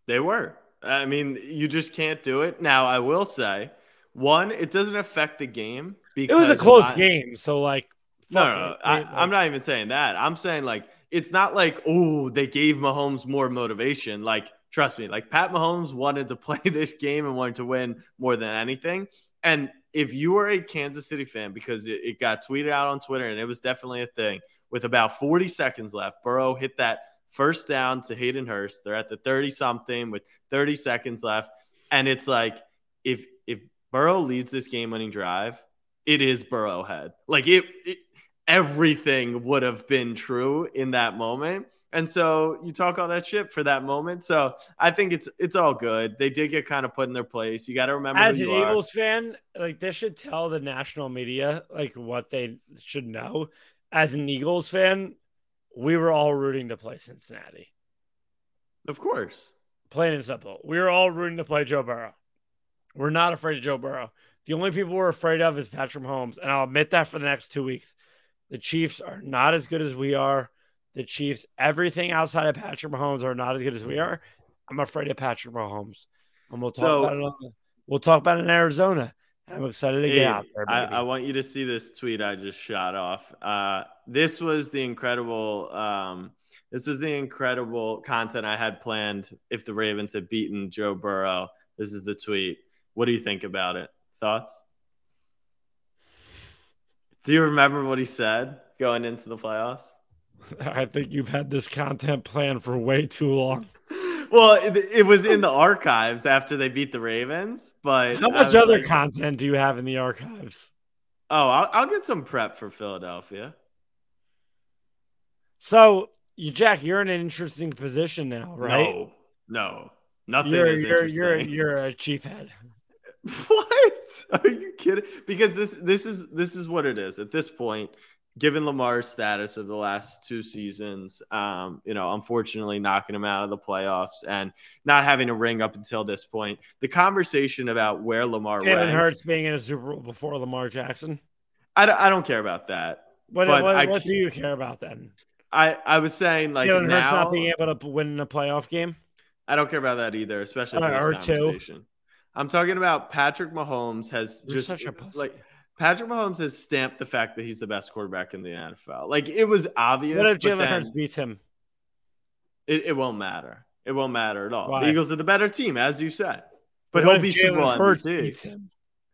They were. I mean, you just can't do it. Now, I will say, one, it doesn't affect the game because It was a close my- game, so like No, no, no. I, Like- I'm not even saying that. I'm saying like it's not like oh they gave Mahomes more motivation. Like trust me, like Pat Mahomes wanted to [laughs] play this game and wanted to win more than anything. And if you were a Kansas City fan, because it, it got tweeted out on Twitter and it was definitely a thing, with about 40 seconds left, Burrow hit that first down to Hayden Hurst. They're at the 30 something with 30 seconds left, and it's like if if Burrow leads this game winning drive, it is Burrowhead. Like it, it everything would have been true in that moment. And so you talk all that shit for that moment. So I think it's it's all good. They did get kind of put in their place. You got to remember as an are. Eagles fan, like this should tell the national media like what they should know. As an Eagles fan, we were all rooting to play Cincinnati. Of course. Plain and simple. We were all rooting to play Joe Burrow. We're not afraid of Joe Burrow. The only people we're afraid of is Patrick Mahomes, and I'll admit that for the next two weeks. The Chiefs are not as good as we are. The Chiefs, everything outside of Patrick Mahomes are not as good as we are. I'm afraid of Patrick Mahomes, and we'll talk So- about it. On, we'll talk about it in Arizona. I'm excited to get Hey, out there. I. I want you to see this tweet I just shot off. Uh, this was the incredible. Um, this was the incredible content I had planned if the Ravens had beaten Joe Burrow. This is the tweet. What do you think about it? Thoughts? Do you remember what he said going into the playoffs? [laughs] I think you've had this content planned for way too long. [laughs] Well, it, it was in the archives after they beat the Ravens, but How much other like, content do you have in the archives? Oh, I'll, I'll get some prep for Philadelphia. So, you Jack, you're in an interesting position now, right? No, no, nothing you're is you're you're you're a chief head. [laughs] What? Are you kidding? Because this this is this is what it is at this point. Given Lamar's status of the last two seasons, um, you know, unfortunately knocking him out of the playoffs and not having a ring up until this point, the conversation about where Lamar Jalen Hurts being in a Super Bowl before Lamar Jackson. I, don't- I don't care about that. What But what, what do you care about then? I, I was saying like Jalen Hurts now, not being able to win a playoff game. I don't care about that either, especially for this conversation. I'm talking about Patrick Mahomes has You're just such a pussy. like Patrick Mahomes has stamped the fact that he's the best quarterback in the NFL. Like it was obvious. What if Jalen Hurts beats him? It, it won't matter. It won't matter at all. Why? The Eagles are the better team, as you said. But he'll be Super Bowl Hurts MVP.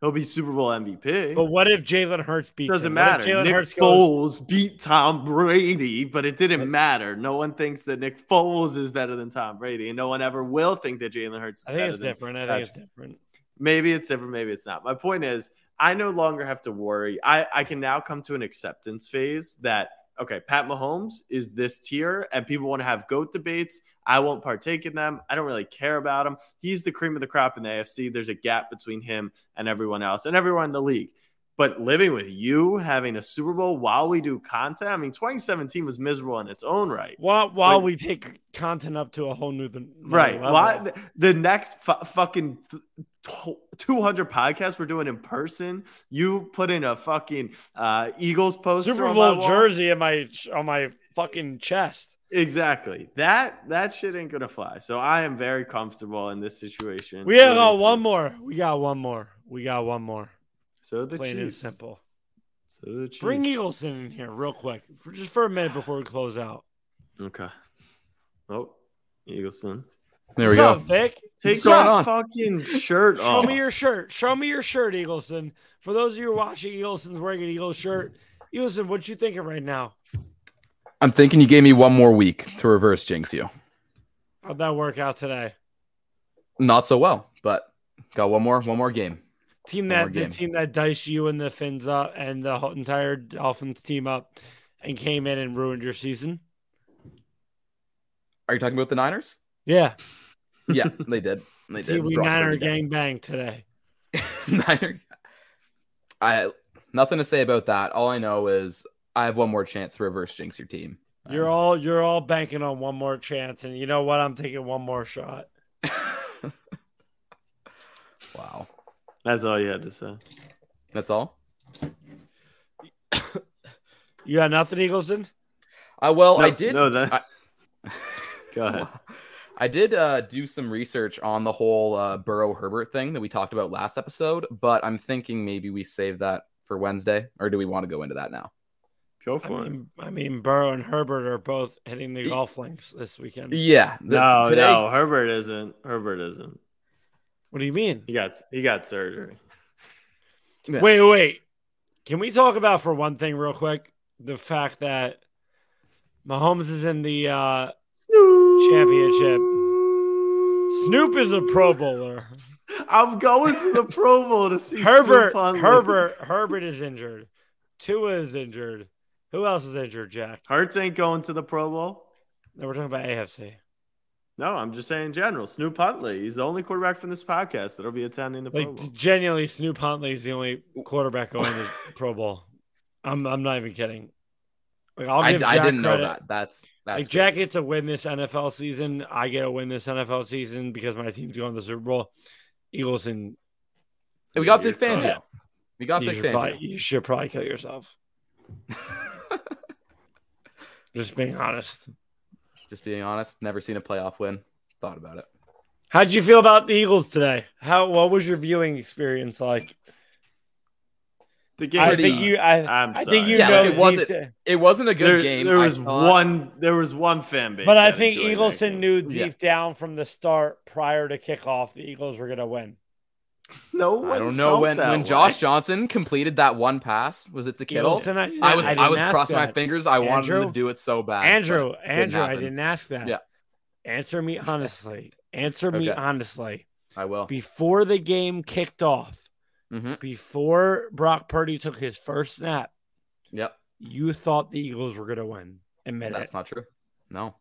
He'll be Super Bowl MVP. But what if Jalen Hurts beats doesn't him? Matter. Jalen Nick Hurts goes, Foles beat Tom Brady, but it didn't matter. No one thinks that Nick Foles is better than Tom Brady, and no one ever will think that Jalen Hurts is I think better it's than different. I think Patrick. it's different. maybe it's different maybe it's not my point is i no longer have to worry. I i can now come to an acceptance phase that okay pat mahomes is this tier and people want to have goat debates. I won't partake in them. I don't really care about him he's the cream of the crop in the afc there's a gap between him and everyone else and everyone in the league but living with you having a super bowl while we do content i mean 2017 was miserable in its own right While while But- we take content up to a whole new another Right. Why the next fu- fucking th- 200 podcasts we're doing in person, you put in a fucking uh, Eagles poster Super Bowl jersey in my on my fucking chest. Exactly. That that shit ain't gonna fly. So I am very comfortable in this situation. We got one more. We got one more. We got one more. So the Plain and simple. So the Chiefs. Bring Eagleson in here real quick, for just for a minute before we close out. Okay. Oh, Eagleson. There we What's go. up, Vic? Take What's going your fucking shirt Show off. me your shirt. Show me your shirt, Eagleson. For those of you watching, Eagleson's wearing an Eagles shirt. Eagleson, what you thinking right now? I'm thinking you gave me one more week to reverse jinx you. How'd that work out today? Not so well, but got one more one more game. Team that the team that diced you and the Finns up and the whole entire Dolphins team up and came in and ruined your season. Are you talking about the Niners? Yeah, Yeah, [laughs] they did. They did. Rock Niner gang bang today. [laughs] Niner. I nothing to say about that. All I know is I have one more chance to reverse jinx your team. You're um, all you're all banking on one more chance, and you know what? I'm taking one more shot. [laughs] wow. That's all you had to say. That's all. [coughs] You got nothing, Eagleson? Uh, well, I did. No, that. I- [laughs] Go ahead. I did uh, do some research on the whole uh, Burrow Herbert thing that we talked about last episode, but I'm thinking maybe we save that for Wednesday, or do we want to go into that now? Go I for it. mean, I mean, Burrow and Herbert are both hitting the golf links this weekend. Yeah. the- No, today, no, Herbert isn't. Herbert isn't. What do you mean? He got he got surgery. Yeah. Wait, wait. Can we talk about for one thing real quick the fact that Mahomes is in the uh, championship? Snoop is a Pro Bowler. [laughs] I'm going to the Pro Bowl to see Herbert, Snoop [laughs] Herbert, Herbert is injured. Tua is injured. Who else is injured, Jack? Hurts ain't going to the Pro Bowl. No, we're talking about AFC. No, I'm just saying in general. Snoop Huntley, he's the only quarterback from this podcast that'll be attending the Pro Like Bowl. genuinely, Snoop Huntley is the only quarterback going to the Pro Bowl. I'm I'm not even kidding. Like I'll give I Jack didn't know that. That's that's like Jack gets a win this NFL season. I get a win this NFL season because my team's going to the Super Bowl. Eagles and We got You're Vic Fangio. Oh, correct. We got You Vic should, Fangio. probably, you should probably kill yourself. [laughs] Just being honest. Just being honest, never seen a playoff win. Thought about it. How did you feel about the Eagles today? How what was your viewing experience like? The game. I think you I, I'm I think you Yeah, know like, it wasn't- deep It wasn't a good there, game. there was one. There was one fan base. but I think enjoyed Eagleson game. knew Yeah. deep down from the start prior to kickoff the Eagles were gonna win. No one I don't know felt when that when way. Josh Johnson completed that one pass. Was it the Kittle? Eagleson, I, I was I, I, was ask crossing my fingers. I wanted him to do it so bad. Andrew, but Andrew, I didn't ask that. Yeah. Answer me honestly. Answer me honestly. I will. Before the game kicked off, hmm before Brock Purdy took his first snap, Yep, you thought the Eagles were gonna win. Admit that's it. not true. No.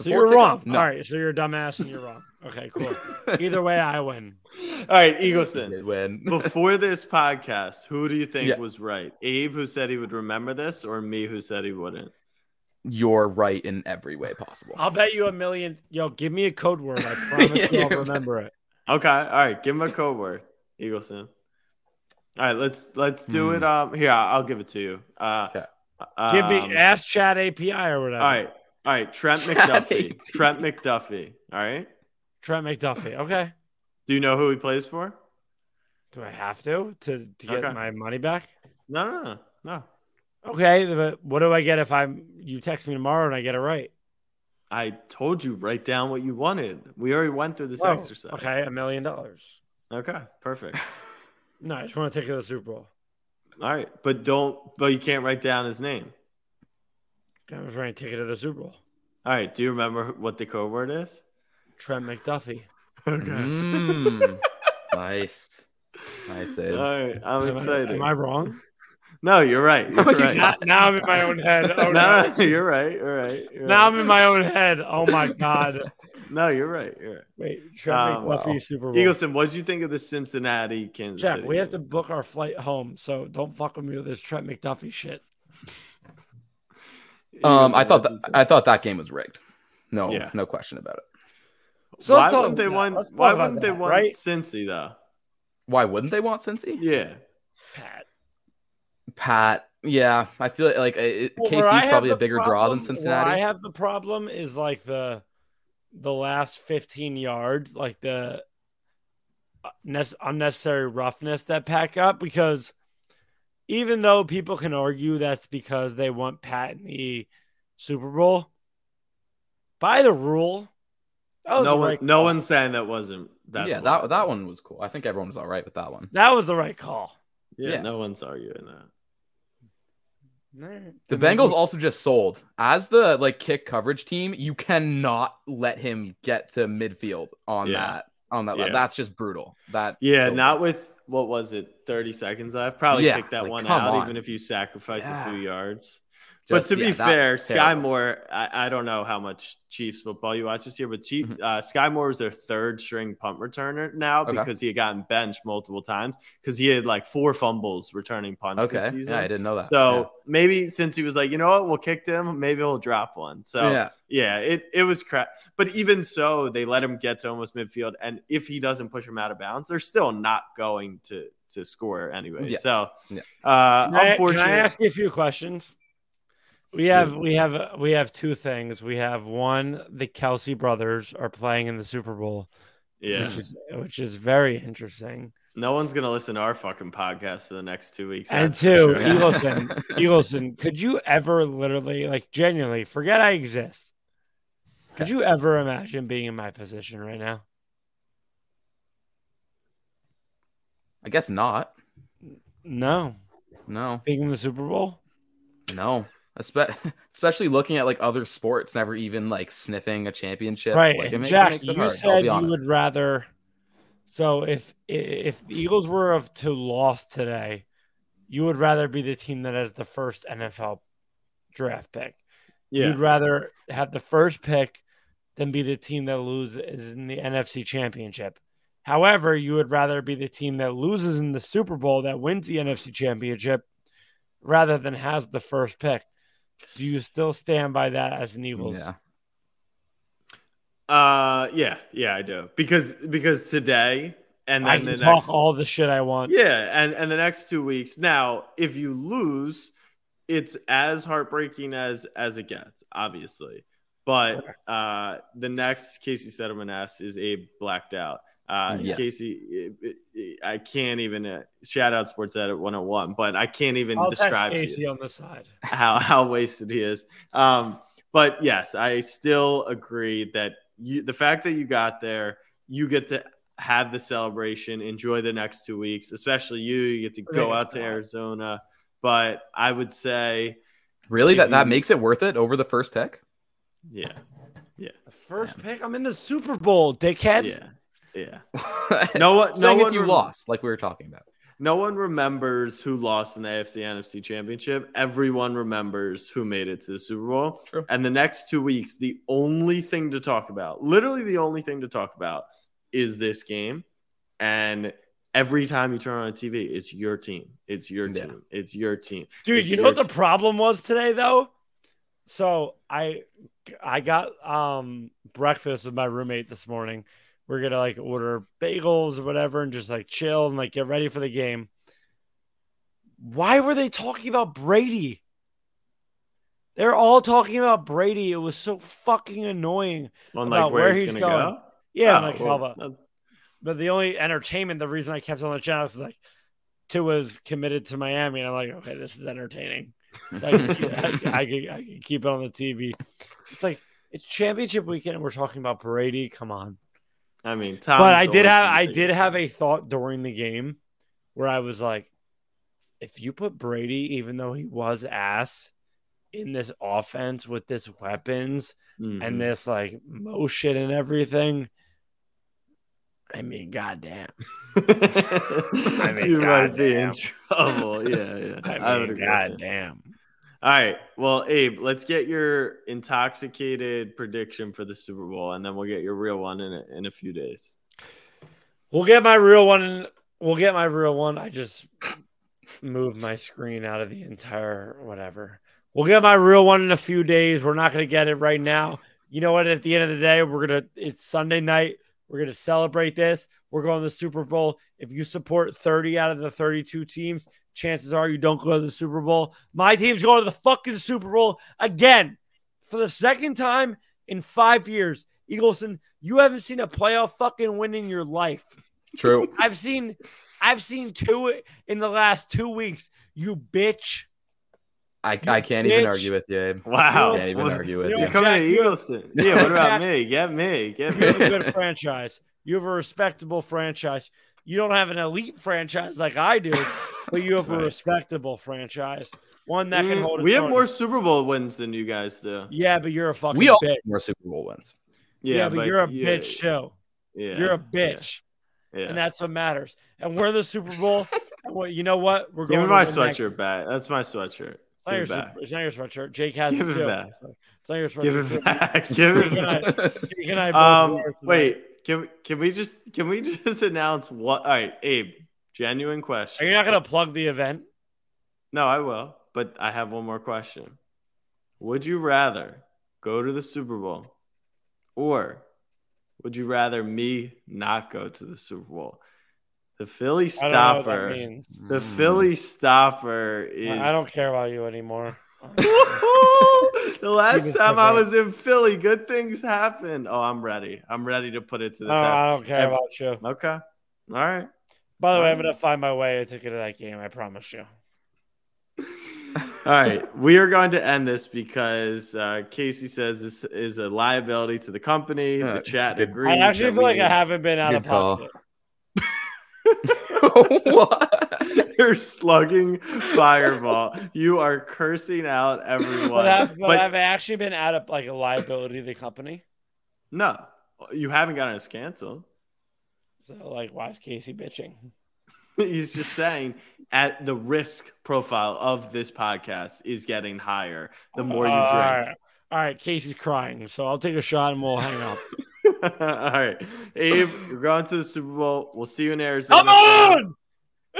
So you're wrong. No. All right, so you're a dumbass and you're wrong. Okay, cool. Either way, I win. [laughs] All right, Did Eagleson. win. [laughs] Before this podcast, who do you think Yeah. was right? Abe, who said he would remember this, or me, who said he wouldn't? You're right in every way possible. I'll bet you a million. Yo, give me a code word. I promise Yeah, you I'll [laughs] remember it. Okay, all right. Give him a code word, Eagleson. All right, let's let's do Hmm. it. Um, here I'll, I'll give it to you. Uh, Okay. Give um, me ask chat API or whatever. All right, all right. Trent [laughs] Chat McDuffie. Trent McDuffie. All right. Trent McDuffie. Okay. Do you know who he plays for? Do I have to to, to get Okay. my money back? No, no, no, no. Okay, but what do I get if I'm you text me tomorrow and I get it right? I told you write down what you wanted. We already went through this Oh, exercise. Okay, a million dollars. Okay. Perfect. [laughs] No, I just want to take it to the Super Bowl. All right, but don't. But you can't write down his name. I was trying to take it to the Super Bowl. All right. Do you remember what the code word is? Trent McDuffie. [laughs] Mm, [laughs] nice. Nice, Abe. All right. I'm Am I- excited. Am I wrong? No, you're right. You're [laughs] No, you're right. not. now, now I'm in my own head. Oh, no, no. no, you're right. You're right. You're Now right. I'm in my own head. Oh my god. No, you're right. You're right. Wait, Trent Um, McDuffie wow. Super Bowl. Eagleson, what did you think of the Cincinnati Kansas Jeff, City? we have to book our flight home, so don't fuck with me with this Trent McDuffie shit. Um, I thought that? I thought that game was rigged. No, Yeah. no question about it. So why wouldn't they about- want? Why wouldn't they that, want right? Cincy though? Why wouldn't they want Cincy? Yeah. Pat. Pat, yeah, I feel like it, Well, where KC's probably a bigger draw than Cincinnati. I have the problem is like the the last 15 yards, like the uh, unnecessary roughness that pack up because even though people can argue that's because they want Pat in the Super Bowl, by the rule, that was No the one. right No call. one's saying that wasn't. That's yeah, that happened. that one was cool. I think everyone was all right with that one. That was the right call. Yeah, yeah. No one's arguing that. The Bengals also just sold as the like kick coverage team. You cannot let him get to midfield on Yeah. that on that. Yeah. That's just brutal. That Yeah, so- not with what was it? Thirty seconds left. Probably Yeah, kick that like, one out, on. even if you sacrifice Yeah. a few yards. Just- but to yeah, be fair, Skyy. Moore, I, I don't know how much Chiefs football you watch this year, but Chief, Mhm. uh, Skyy Moore is their third string punt returner now Okay. because he had gotten benched multiple times because he had like four fumbles returning punts this Okay, season. yeah, I didn't know that. So maybe since he was like, you know what, we'll kick him, maybe he'll drop one. So yeah. yeah, it, it was crap. But even so, they let him get to almost midfield. And if he doesn't push him out of bounds, they're still not going to to score anyway. Yeah. So Yeah. uh Can I, can unfortunately I ask you a few questions? We have we have we have two things. We have one: the Kelce brothers are playing in the Super Bowl, yeah. which is which is very interesting. No one's gonna listen to our fucking podcast for the next two weeks. And two, sure. Yeah. Eagleson, Eagleson, could you ever literally, like, genuinely forget I exist? Could you ever imagine being in my position right now? I guess not. No, No, being in the Super Bowl. no. Espe- [laughs] especially looking at like other sports, never even like sniffing a championship. right, Like, it and ma- it Jack, makes it you hard, said you would rather. So if if the Eagles were of to lost today, you would rather be the team that has the first NFL draft pick. yeah. You'd rather have the first pick than be the team that loses in the NFC Championship. However, you would rather be the team that loses in the Super Bowl that wins the NFC Championship rather than has the first pick. Do you still stand by that as an Eagles? Yeah. Uh, yeah, yeah, I do because because today and I can the talk next all the shit I want. yeah, and and the next two weeks. Now, if you lose, it's as heartbreaking as as it gets, obviously. But uh, the next Casey Settlement asks is Abe blacked out. Uh, Yes. Casey, it- it- it- I can't even uh, shout out Sports Edit 101, but I can't even I'll text describe to you Casey on the side. [laughs] how how wasted he is. Um, but yes, I still agree that you the fact that you got there, you get to have the celebration, enjoy the next two weeks, especially you. You get to go Yeah. out to Arizona. But I would say, Really, If that, that makes it worth it over the first pick. Yeah, yeah, First pick, I'm in the Super Bowl, dickhead. yeah, yeah. [laughs] No one, no one if you rem- lost, like we were talking about. No one remembers who lost in the AFC NFC championship. Everyone remembers who made it to the Super Bowl. True. And the next two weeks, the only thing to talk about, literally the only thing to talk about, is this game. And every time you turn on a TV, it's your team. It's your Yeah. team. It's your team. Dude, It's you know your what the team. problem was today though? So I I got um breakfast with my roommate this morning. We're gonna like order bagels or whatever and just like chill and like get ready for the game. Why were they talking about Brady? They're all talking about Brady. It was so fucking annoying. Well, about like where, where he's, he's gonna go. Yeah, Oh, like, well, but, uh, but the only entertainment, the reason I kept on the channel is like Tua's committed to Miami, and I'm like, okay, this is entertaining. So I, can keep, I, can- I, can, I can keep it on the TV. It's like it's championship weekend, and we're talking about Brady. Come on. I mean, Tom. but I did have I did have a thought during the game where I was like, if you put Brady, even though he was ass, in this offense with this weapons Mm-hmm. and this like motion and everything. I mean, goddamn. [laughs] I mean, you might be in trouble. Yeah, yeah. [laughs] I mean, goddamn. All right. Well, Abe, let's get your intoxicated prediction for the Super Bowl, and then we'll get your real one in a, in a few days. We'll get my real one. We'll get my real one. I just moved my screen out of the entire whatever. We'll get my real one in a few days. We're not going to get it right now. You know what? At the end of the day, we're to, it's Sunday night. We're going to celebrate this. We're going to the Super Bowl. If you support 30 out of the 32 teams, chances are you don't go to the Super Bowl. My team's going to the fucking Super Bowl again for the second time in five years. Eagleson, you haven't seen a playoff fucking win in your life. True. I've seen I've seen two in the last two weeks. You bitch. I, I can't even argue with you. Abe. Wow. I Can't even What- argue with you You're you. know coming Jack, to you- Eagleson. Yeah, what about me? Get me. Get me. You have a good franchise. You have a respectable franchise. You don't have an elite franchise like I do, but you have a [laughs] respectable franchise. One that can hold. we have more Super Bowl wins than you guys do. Yeah, but you're a fucking We all bitch. have more Super Bowl wins. Yeah, but, you're a yeah, bitch too. Yeah, You're a bitch, Yeah. and that's what matters. And we're the Super Bowl. [laughs] and what you know? What we're Give going. me my to win next- sweatshirt back. That's my sweatshirt. It's not, your Give it super, back. it's not sweatshirt. Jake has Give it it too. back. It's not your sweatshirt. Give it back. Give it Jake and I- back. Jake and I Um, it wait. Can we, can we just can we [laughs] just announce what? All right, Abe. Genuine question. Are you not going to plug the event? No, I will. But I have one more question. Would you rather go to the Super Bowl or would you rather me not go to the Super Bowl? The Philly I don't know what that stopper. means. The Mm. Philly stopper is I I don't care about you anymore. [laughs] the last Steven time I was in Philly, good things happened. Oh, I'm ready. I'm ready to put it to the No, I don't care Ev- about you. Okay. All right. By the way, I'm going to find my way a ticket to that game. I promise you. [laughs] All right, we are going to end this because uh, Casey says this is a liability to the company. Uh, the chat good- agrees. I actually feel like we- I haven't been out Good of call. [laughs] what? [laughs] You're slugging fireball. You are cursing out everyone. But, but But I've actually been out of like a liability to the company. no, you haven't gotten us canceled. So, like, why is Casey bitching? [laughs] He's just saying at the risk profile of this podcast is getting higher the more you Uh, All drink. right. All right. Casey's crying. So I'll take a shot and we'll hang up. [laughs] All right, Abe, you're going to the Super Bowl. We'll see you in Arizona. Come on!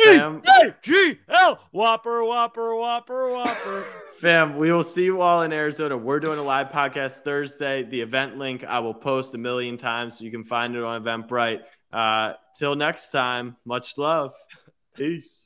Fam. Hey, G L Whopper, Whopper, Whopper, Whopper. [laughs] Fam, we will see you all in Arizona. We're doing a live podcast Thursday. The event link I will post a million times so you can find it on Eventbrite. Uh, till next time, much love. [laughs] Peace.